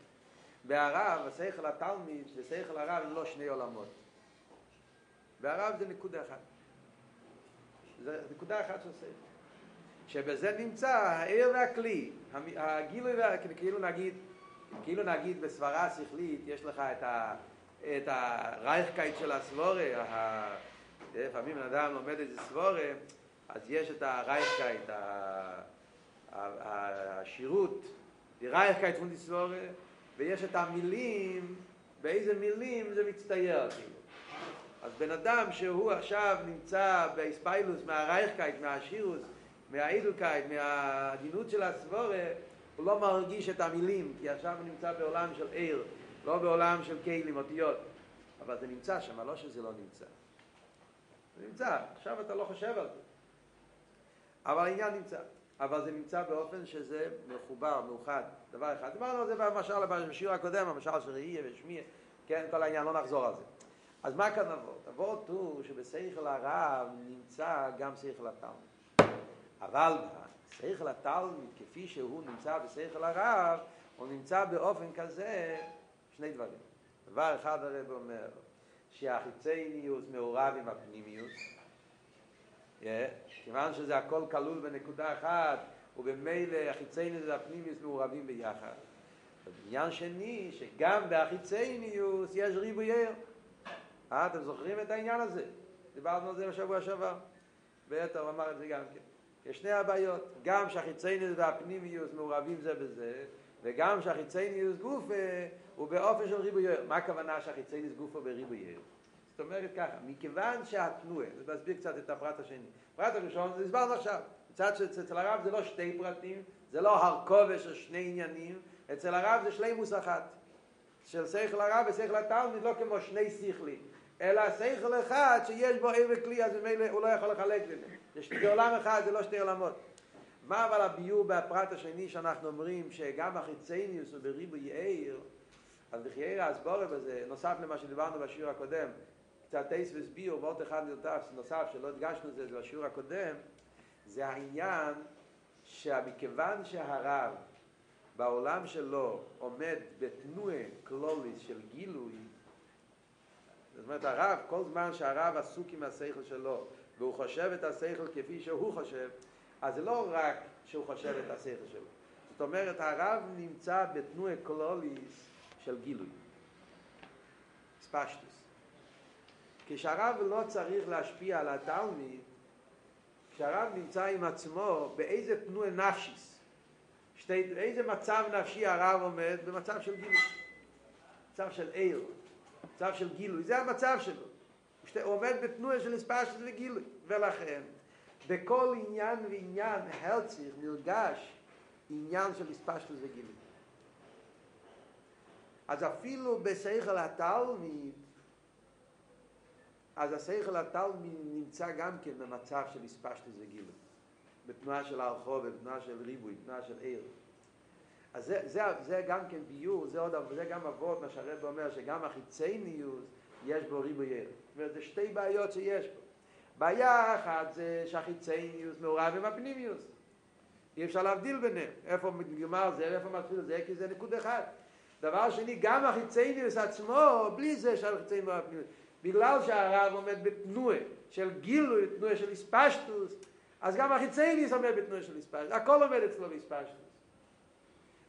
והרב, השכל התלמיד ושכל הרב זה לא שני עולמות. והרב זה נקודה אחת. זה נקודה אחת של שכל. שבזה נמצא האור והכלי, הגילוי והכלי, כאילו נגיד, כאילו נגיד בסברה שכלית יש לך את, ה, את הרייכקייט של הסברה, לפעמים אדם לומד איזה סברה, אז יש את הרייכקייט, העשירות, די רייכקייט פון די סברה, ויש את המילים, באיזה מילים זה מצטייר כאילו. אז בן אדם שהוא עכשיו נמצא באספיילוס מהרייכקייט, מהשירוס, מהאידוקייט, מהעדינות של הסבורה, הוא לא מרגיש את המילים, כי עכשיו הוא נמצא בעולם של עיר, לא בעולם של כלים, אותיות. אבל זה נמצא שם, לא שזה לא נמצא. זה נמצא, עכשיו אתה לא חושב על זה. אבל העניין נמצא. אבל זה נמצא באופן שזה מחובר, מאוחד, דבר אחד. דיברנו על זה במשל, בשיעור הקודם, המשל של ראייה ושמיע, כן, כל העניין, לא נחזור על זה. אז מה כאן אבות? אבות הוא שבשכל הרב נמצא גם שכל התלמיד. אבל שכל התלמיד, כפי שהוא נמצא בשכל הרב, הוא נמצא באופן כזה, שני דברים. דבר אחד הרב אומר, שהחיצניוס מעורב עם הפנימיוס, yeah, כיוון שזה הכל כלול בנקודה אחת, ובמילא החיצניוס והפנימיוס מעורבים ביחד. עניין שני, שגם בהחיצניוס יש ריבוי עיר. אה, אתם זוכרים את העניין הזה? דיברנו על זה בשבוע שעבר. ביתר הוא אמר את זה גם כן. יש שני הבעיות, גם שהחיצניוס והפנימיוס מעורבים זה בזה, וגם שהחיצניוס גוף הוא באופן של ריבוי יאיר. מה הכוונה שהחיצניוס גוף הוא בריבוי יאיר? זאת אומרת ככה, מכיוון שהתנועה, זה מסביר קצת את הפרט השני. הפרט הראשון, זה הסברנו עכשיו, מצד שאצל הרב זה לא שתי פרטים, זה לא הרכובה של שני עניינים, אצל הרב זה שלימוס אחת. של שכל הרב ושכל התלמיד לא כמו שני שכלים, אלא שכל אחד שיש בו עבר כלי, אז ממילא הוא לא יכול לחלק ביניהם. זה עולם אחד, זה לא שתי עולמות. מה אבל הביור בפרט השני שאנחנו אומרים שגם החיצניוס הוא בריבוי יאיר, אז בחייר הסבורה בזה, נוסף למה שדיברנו בשיעור הקודם, קצת טייס וסביר, ועוד אחד נוסף שלא הדגשנו את זה בשיעור הקודם, זה העניין שמכיוון שהרב בעולם שלו עומד בתנועה קלוליס של גילוי, זאת אומרת הרב, כל זמן שהרב עסוק עם השכל שלו והוא חושב את השכל כפי שהוא חושב, אז זה לא רק שהוא חושב את השכל שלו. זאת אומרת, הרב נמצא בתנועה קלוליס של גילוי. ספשטוס. כשהרב לא צריך להשפיע על התלמיד, כשהרב נמצא עם עצמו, באיזה תנועה נפשיס, שתי, איזה מצב נפשי הרב עומד? במצב של גילוי. מצב של עיר, מצב של גילוי, זה המצב שלו. הוא עומד בתנועה של ספשטוס וגילוי, ולכן בכל עניין ועניין הרציך נרגש עניין של הספשטוס וגילוי. אז אפילו בשכל התלמיד, אז השכל התלמיד נמצא גם כן במצב של הספשטוס וגילוי. בתנועה של הרחוב, בתנועה של ריבוי, בתנועה של עיר. אז זה, זה, זה גם כן ביור, זה, עוד, זה גם אבות, מה שהרב אומר, שגם החיצניוס יש בו ריבוי עיר. זאת אומרת, זה שתי בעיות שיש פה. בעיה אחת זה שהחיצניוס מעורב עם הפנימיוס. אי אפשר להבדיל ביניהם. איפה נגמר זה, איפה מתחיל זה, כי זה נקוד אחד. דבר שני, גם החיצניוס עצמו, בלי זה שהחיצניוס מעורב הפנימיוס. בגלל שהרב עומד בתנועה של גילוי, תנועה של הספשטוס, אז גם החיצניוס עומד בתנועה של הספשטוס. הכל עומד אצלו בספשטוס.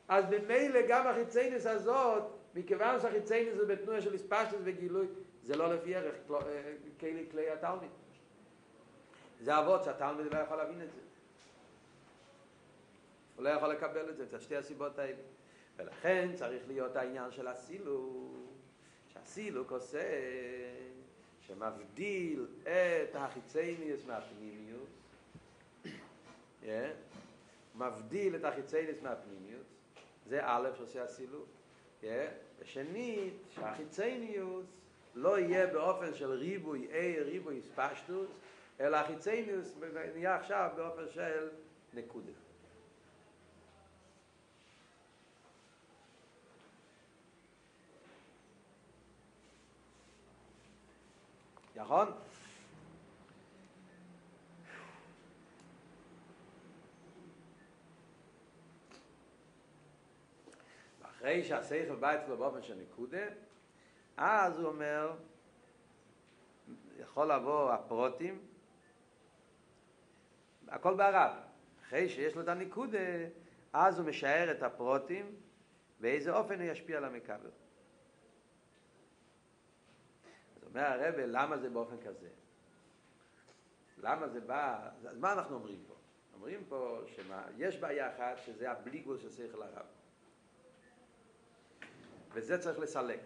אז במילא גם החיצניוס הזאת, מכיוון שהחיצניוס זה בתנועה של הספשטוס וגילוי, זה לא לפי ערך כלי, כלי התלמיד. זה אבות שהתלמיד לא יכול להבין את זה. הוא לא יכול לקבל את זה, זה שתי הסיבות האלה. ולכן צריך להיות העניין של הסילוק, שהסילוק עושה, שמבדיל את החיצניוס מהפנימיוס, yeah. מבדיל את החיצניוס מהפנימיוס, זה א' שעושה הסילוק. Yeah. ושנית, שהחיצניוס לא יהיה באופן של ריבוי A, ריבוי ספשטוס, אלא החיצניוס נהיה עכשיו באופן של נקודה. נכון? אחרי שהשכל בא אצלו באופן של נקודה, אז הוא אומר, יכול לבוא הפרוטים, הכל בערב. אחרי שיש לו את הניקודה, אז הוא משער את הפרוטים, באיזה אופן הוא ישפיע על המקבל. אז אומר הרב, למה זה באופן כזה? למה זה בא, אז מה אנחנו אומרים פה? אומרים פה שיש בעיה אחת, שזה הבליגול של שכל הרב. וזה צריך לסלק.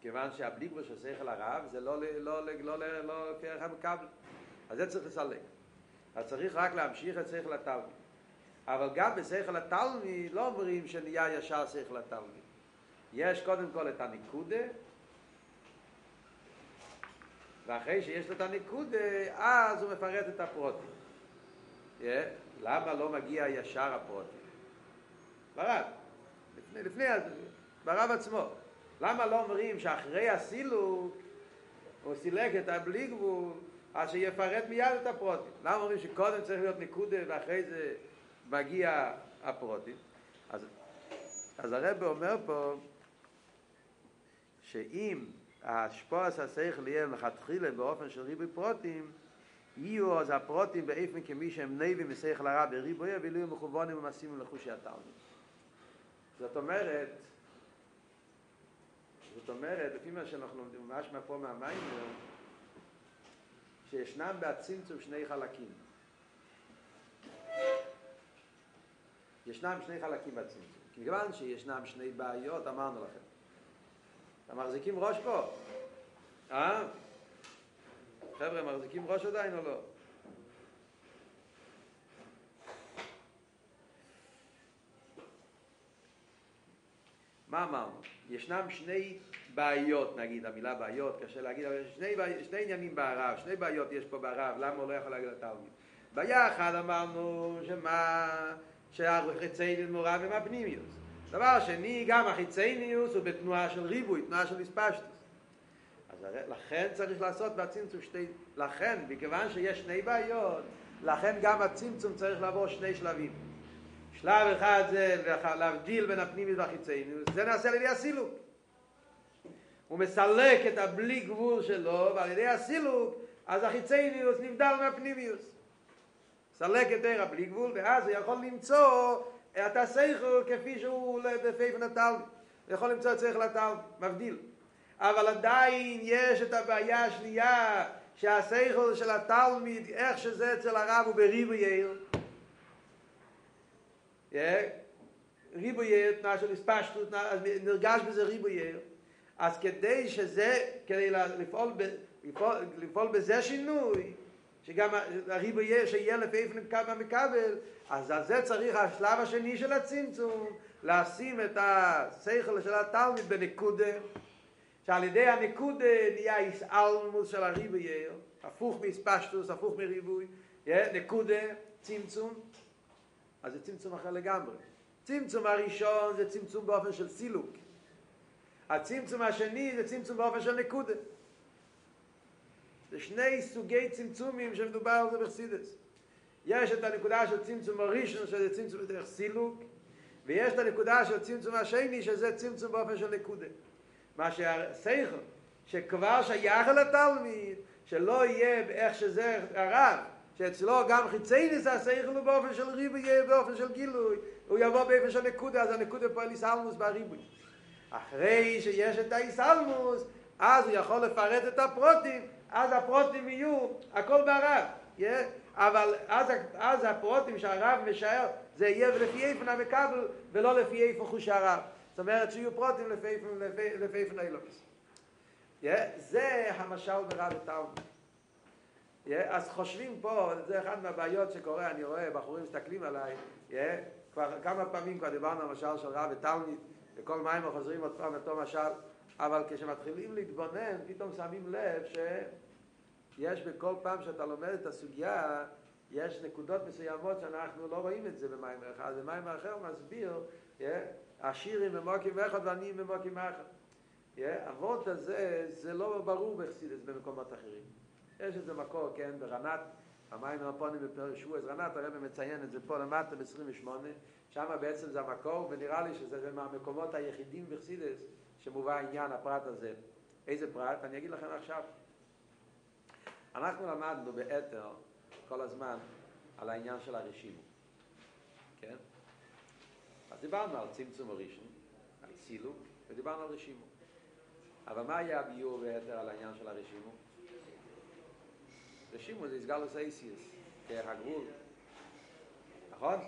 כיוון שהבליגול של שכל הרב זה לא, לא, לא, לא, המקבל. אז זה צריך לסלק. אז צריך רק להמשיך את שכל התלמיד. אבל גם בשכל התלמיד לא אומרים שנהיה ישר שכל התלמיד. יש קודם כל את הניקודה, ואחרי שיש לו את הניקודה, אז הוא מפרט את הפרוטים. Yeah. למה לא מגיע ישר הפרוטים? ברב, לפני, לפני, ברב עצמו. למה לא אומרים שאחרי הסילוק הוא סילק את הבלי גבול אז שיפרט מיד את הפרוטים. למה אומרים שקודם צריך להיות נקודה ואחרי זה מגיע הפרוטים? אז, אז הרב אומר פה שאם השפועס השכל יהיה מלכתחילה באופן של ריבוי פרוטים, יהיו אז הפרוטים באיפן כמי שהם נבים משכל הרע בריבוי, ואילו יהיו מכוונים ומעשים לחושי התלמיד. זאת אומרת, זאת אומרת, לפי מה שאנחנו לומדים, ממש פה מהמים, שישנם בהצמצום שני חלקים. ישנם שני חלקים בצמצום. כיוון שישנם שני בעיות, אמרנו לכם. אתם מחזיקים ראש פה? אה? חבר'ה, מחזיקים ראש עדיין או לא? מה אמרנו? ישנם שני בעיות, נגיד, המילה בעיות, קשה להגיד, אבל שני, שני עניינים בערב, שני בעיות יש פה בערב, למה הוא לא יכול להגיד לתלמיד? בעיה אחת אמרנו שמה, שהחיצייניוס מעורב עם הפנימיוס. דבר שני, גם החיצייניוס הוא בתנועה של ריבוי, תנועה של הספשטוס. אז לכן צריך לעשות בצמצום שתי, לכן, מכיוון שיש שני בעיות, לכן גם הצמצום צריך לעבור שני שלבים. שלב אחד זה להבדיל בין הפנימיוס והחיצייניוס, זה נעשה על ידי הסילוק. הוא מסלק את הבלי גבול שלו, ועל ידי הסילוק, אז החיצייניוס נבדל מהפנימיוס. סלק את עיר הבלי גבול, ואז הוא יכול למצוא את הסייכל כפי שהוא בפייפן התלמיד. הוא יכול למצוא את סייכל התלמיד, מבדיל. אבל עדיין יש את הבעיה השנייה, שהסייכל של התלמיד, איך שזה אצל הרב הוא בריבוי יאיר. ריבוי יאיר, תנועה של הספשטות, נרגש בזה ריבוי יאיר. אז כדי שזה, כדי לפעול, לפעול, לפעול בזה שינוי, שגם הריבו יהיה, שיהיה לפי איפה נקבל מקבל, אז על זה צריך השלב השני של הצמצום, לשים את השכל של התלמיד בנקודה, שעל ידי הנקודה נהיה איסאלמוס של הריבו יהיה, הפוך מספשטוס, הפוך מריבוי, נקודה, צמצום, אז זה צמצום אחר לגמרי. צמצום הראשון זה צמצום באופן של סילוק. הצמצום השני זה צמצום באופן של נקודה. זה שני סוגי צמצומים שמדובר על זה בחסידס. יש את הנקודה של צמצום הראשון שזה צמצום בדרך סילוק, ויש את הנקודה של צמצום השני שזה צמצום באופן של נקודה. מה שהסייכל, שכבר שייך אל התלמיד, שלא יהיה באיך שזה הרב, שאצלו גם חיצי ניסה הסייכל הוא באופן של ריבוי, באופן של גילוי, הוא יבוא באופן של נקודה, אז הנקודה פועל יסלמוס בריבוי. אחרי שיש את האיסלמוס, אז הוא יכול לפרט את הפרוטים, אז הפרוטים יהיו הכל ברב. Yeah? אבל אז, אז הפרוטים שהרב משער, זה יהיה לפי איפן המקבל ולא לפי איפן חוש הרב. זאת אומרת שיהיו פרוטים לפי איפן, האילוקס. Yeah? זה המשל ברב ותלמוד. אז חושבים פה, זה אחת מהבעיות שקורה, אני רואה, בחורים מסתכלים עליי? כבר כמה פעמים כבר דיברנו על המשל של רב ותלמיד, וכל מים חוזרים עוד פעם אותו משל, אבל כשמתחילים להתבונן, פתאום שמים לב שיש בכל פעם שאתה לומד את הסוגיה, יש נקודות מסוימות שאנחנו לא רואים את זה במים אחד, במים אחר מסביר, השירים במוקים אחד ועניים במוקים אחד. אבות הזה, זה לא ברור בחסידס במקומות אחרים. יש איזה מקור, כן, ברנת, המים הפונים בפרק שבוע, רנת הרב מציין את זה פה למטה ב-28, שם בעצם זה המקור, ונראה לי שזה מהמקומות היחידים בחסידס שמובא העניין, הפרט הזה. איזה פרט? אני אגיד לכם עכשיו. אנחנו למדנו באתר כל הזמן על העניין של הרשימו. כן? אז דיברנו על צמצום הראשון, על סילוק, ודיברנו על רשימו. אבל מה היה הביור באתר על העניין של הרשימו? רשימו זה הסגלוס אייסיוס, כהגבול. נכון?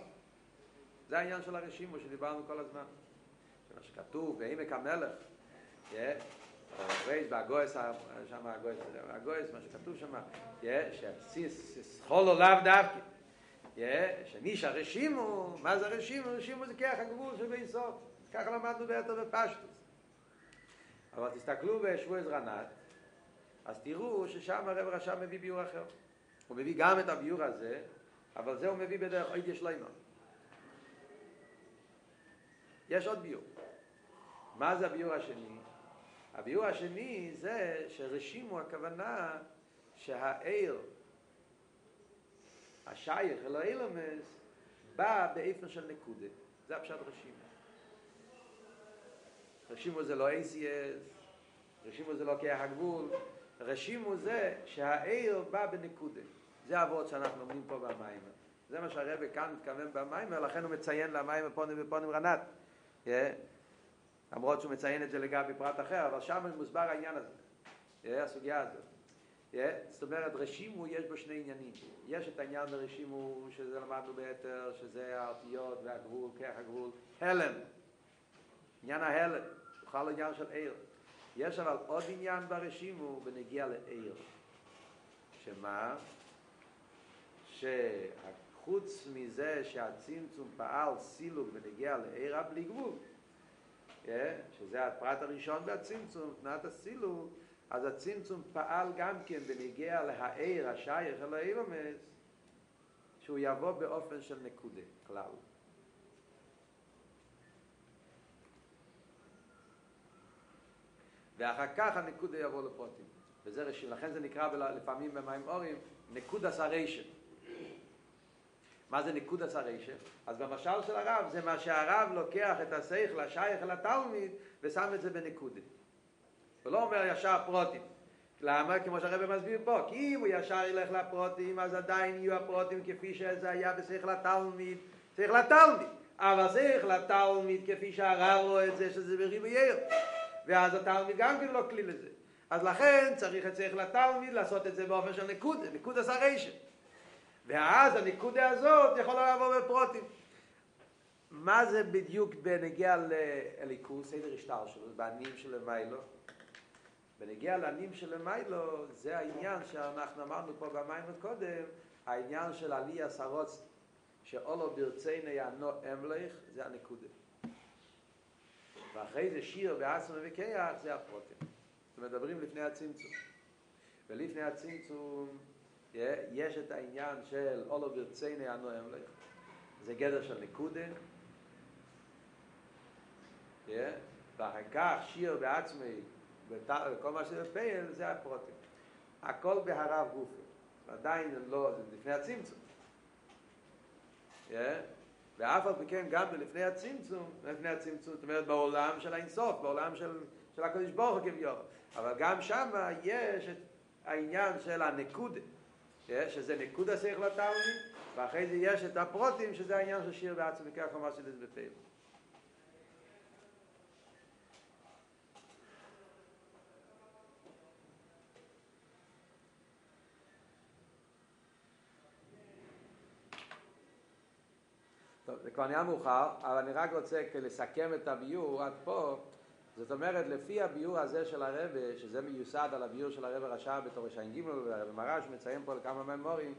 זה העניין של הרשימו שדיברנו כל הזמן. מה שכתוב בעמק המלך, רייז באגויס, שם האגויס, האגויס, מה שכתוב שם, שסחולו לאו דווקא, שניש הרשימו, מה זה הרשימו? הרשימו זה כרך הגבול של בי סוף, ככה למדנו ביותר בפשטוס. אבל תסתכלו בשבוע זרנת, אז תראו ששם הרב רשם מביא ביור אחר. הוא מביא גם את הביור הזה, אבל זה הוא מביא בדרך אוידיה שלמה. יש עוד ביור. מה זה הביור השני? הביור השני זה שרשימו הכוונה שהעיר, השייך אל האילומס, בא באיפן של נקודה. זה הפשט רשימו. רשימו זה לא ACS, רשימו זה לא כיח הגבול, רשימו זה שהעיר בא בנקודה. זה העבוד שאנחנו לומדים פה במים. זה מה שהרבא כאן מתכוון במים, ולכן הוא מציין למים ופונים ופונים רנת. Yeah. למרות שהוא מציין את זה לגבי פרט אחר, אבל שם מוסבר העניין הזה, yeah, הסוגיה הזאת. זאת אומרת, רשימו יש בו שני עניינים. יש את העניין ברשימו, שזה למדנו ביתר, שזה האותיות והגבול, כח הגבול, הלם. עניין ההלם, בכלל עניין של עיר. יש אבל עוד עניין ברשימו בנגיע לעיר. שמה? שחוץ מזה שהצמצום פעל סילוק בנגיע לעיר בלי גבול, שזה הפרט הראשון והצמצום, תנועת הסילוק, אז הצמצום פעל גם כן בניגיע להעיר השייך אל האילומס, שהוא יבוא באופן של נקודה, כלל. ואחר כך הנקודה יבוא לפרוטים. וזה רשים, לכן זה נקרא לפעמים במים אורים נקודס הרשם. מה זה נקודס הרשם? אז במשל של הרב זה מה שהרב לוקח את השכל השייך אל התלמיד ושם את זה בנקודה. הוא לא אומר ישר פרוטים. למה? כמו שהרב מסביר פה, כי אם הוא ישר ילך לפרוטים, אז עדיין יהיו הפרוטים כפי שזה היה בשכל התלמיד, שכל התלמיד. אבל שכל התלמיד כפי שהרב רואה את זה, שזה בריבוי עיר. ואז התלמיד גם כן לא כלי לזה. אז לכן צריך את שכל התלמיד לעשות את זה באופן של נקודה, נקודה סרשם. ואז הנקודה הזאת יכולה לעבור בפרוטים. מה זה בדיוק בנגיע לאליקוס, סדר השטר שלו, בעניים של למיילו? בנגיע לעניים של למיילו, זה העניין שאנחנו אמרנו פה במים קודם, העניין של עלי עשרות, שאולו ברצינו יענו אמלך, זה הנקודה. ואחרי זה שיר בעצמם וכיח, זה הפרוטים. זאת מדברים לפני הצמצום. ולפני הצמצום יש את העניין של אולו ברציני הנועם לך. זה גדר של נקודה. ואחר כך שיר בעצמי, וכל מה שזה פייל, זה הפרוטים. הכל בהרב גופי. עדיין לא, זה לפני הצמצום. ואף על פי כן גם לפני הצמצום, לפני הצמצום, זאת אומרת בעולם של האינסוף, בעולם של, של הקדוש ברוך הוא. אבל גם שם יש את העניין של הנקודה, שזה נקודה שייך לתלמיד, ואחרי זה יש את הפרוטים, שזה העניין של שיר בעצמי, ככה מה שזה בפעיל. טוב, זה כבר נהיה מאוחר, אבל אני רק רוצה לסכם את הביור עד פה. זאת אומרת, לפי הביור הזה של הרבה, שזה מיוסד על הביור של הרבה רשע בתורש ע"ג, והרבה מרש מציין פה לכמה ממורים,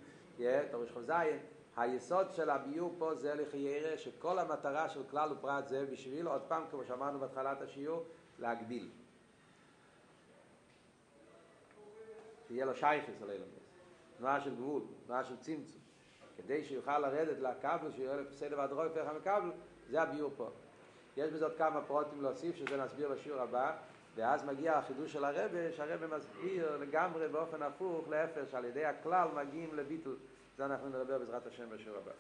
תורש ח"ז, היסוד של הביור פה זה לחיירה שכל המטרה של כלל ופרט זה בשביל, עוד פעם, כמו שאמרנו בהתחלת השיעור, להגביל. שיהיה לו שייכס על אילמס, תנועה של גבול, תנועה של צמצום. כדי שיוכל לרדת לקבל, שיהיה בסדר והדרוי פרח המקבל, זה הביור פה. יש עוד כמה פרוטים להוסיף, שזה נסביר בשיעור הבא, ואז מגיע החידוש של הרבה, שהרבה מסביר לגמרי באופן הפוך, להפך, שעל ידי הכלל מגיעים לביטל. זה אנחנו נדבר בעזרת השם בשיעור הבא.